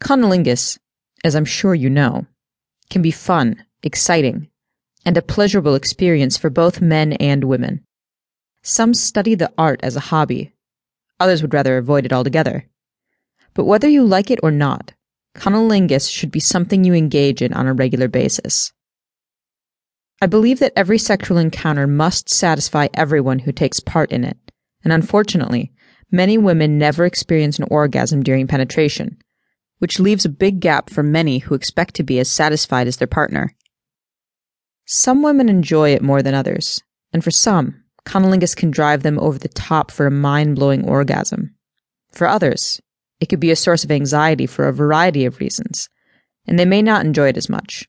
Cunnilingus, as I'm sure you know, can be fun, exciting, and a pleasurable experience for both men and women. Some study the art as a hobby, others would rather avoid it altogether. But whether you like it or not, cunnilingus should be something you engage in on a regular basis. I believe that every sexual encounter must satisfy everyone who takes part in it, and unfortunately, many women never experience an orgasm during penetration, which leaves a big gap for many who expect to be as satisfied as their partner. Some women enjoy it more than others, and for some, cunnilingus can drive them over the top for a mind blowing orgasm. For others, it could be a source of anxiety for a variety of reasons, and they may not enjoy it as much.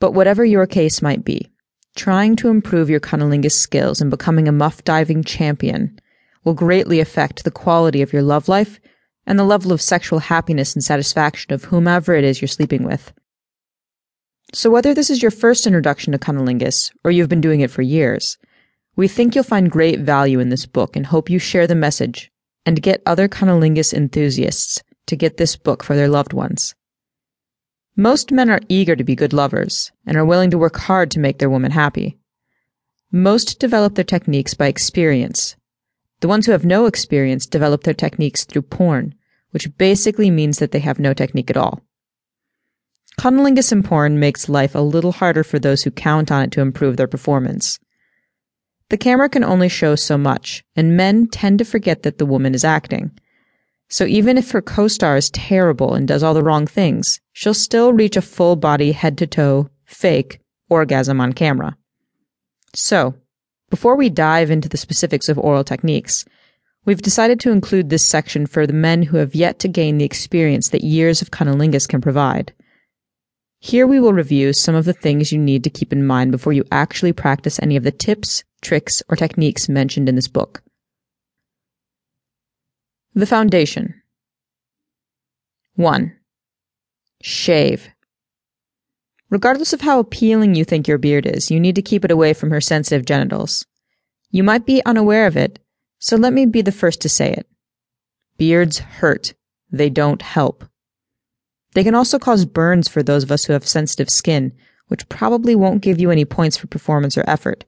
But whatever your case might be, trying to improve your cunnilingus skills and becoming a muff diving champion will greatly affect the quality of your love life and the level of sexual happiness and satisfaction of whomever it is you're sleeping with. So whether this is your first introduction to cunnilingus or you've been doing it for years, we think you'll find great value in this book and hope you share the message and get other cunnilingus enthusiasts to get this book for their loved ones. Most men are eager to be good lovers and are willing to work hard to make their woman happy. Most develop their techniques by experience. The ones who have no experience develop their techniques through porn, which basically means that they have no technique at all. Cunnilingus and porn makes life a little harder for those who count on it to improve their performance. The camera can only show so much, and men tend to forget that the woman is acting. So even if her co-star is terrible and does all the wrong things, she'll still reach a full body head to toe, fake, orgasm on camera. So, before we dive into the specifics of oral techniques, we've decided to include this section for the men who have yet to gain the experience that years of cunnilingus can provide. Here we will review some of the things you need to keep in mind before you actually practice any of the tips, tricks, or techniques mentioned in this book. The foundation. 1. Shave. Regardless of how appealing you think your beard is, you need to keep it away from her sensitive genitals. You might be unaware of it, so let me be the first to say it. Beards hurt. They don't help. They can also cause burns for those of us who have sensitive skin, which probably won't give you any points for performance or effort.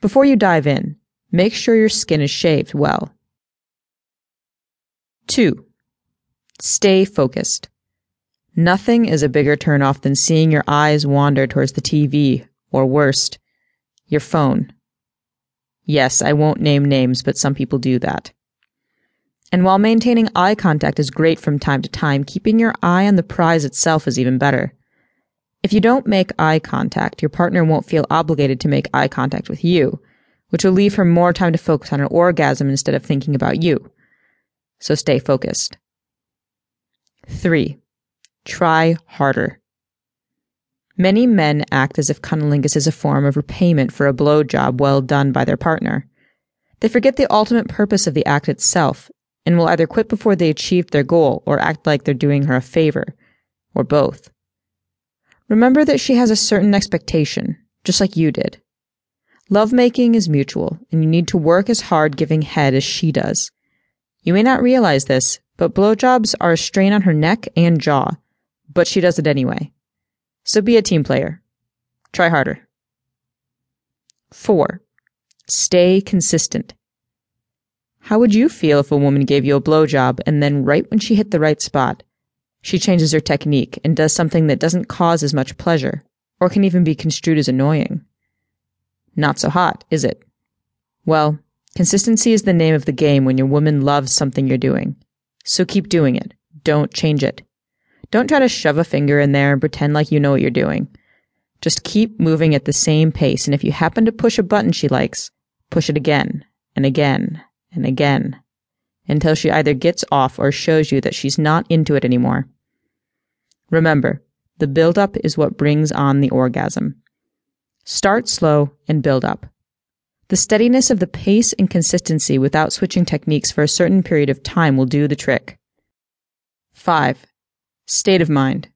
Before you dive in, make sure your skin is shaved well. 2. Stay focused. Nothing is a bigger turnoff than seeing your eyes wander towards the TV, or worst, your phone. Yes, I won't name names, but some people do that. And while maintaining eye contact is great from time to time, keeping your eye on the prize itself is even better. If you don't make eye contact, your partner won't feel obligated to make eye contact with you, which will leave her more time to focus on her orgasm instead of thinking about you. So stay focused. 3. Try harder. Many men act as if cunnilingus is a form of repayment for a blowjob well done by their partner. They forget the ultimate purpose of the act itself and will either quit before they achieve their goal or act like they're doing her a favor, or both. Remember that she has a certain expectation, just like you did. Lovemaking is mutual, and you need to work as hard giving head as she does. You may not realize this, but blowjobs are a strain on her neck and jaw, but she does it anyway. So be a team player. Try harder. 4. Stay consistent. How would you feel if a woman gave you a blowjob and then right when she hit the right spot, she changes her technique and does something that doesn't cause as much pleasure, or can even be construed as annoying? Not so hot, is it? Well, consistency is the name of the game when your woman loves something you're doing. So keep doing it. Don't change it. Don't try to shove a finger in there and pretend like you know what you're doing. Just keep moving at the same pace, and if you happen to push a button she likes, push it again and again and again until she either gets off or shows you that she's not into it anymore. Remember, the build up is what brings on the orgasm. Start slow and build up. The steadiness of the pace and consistency without switching techniques for a certain period of time will do the trick. 5. State of mind.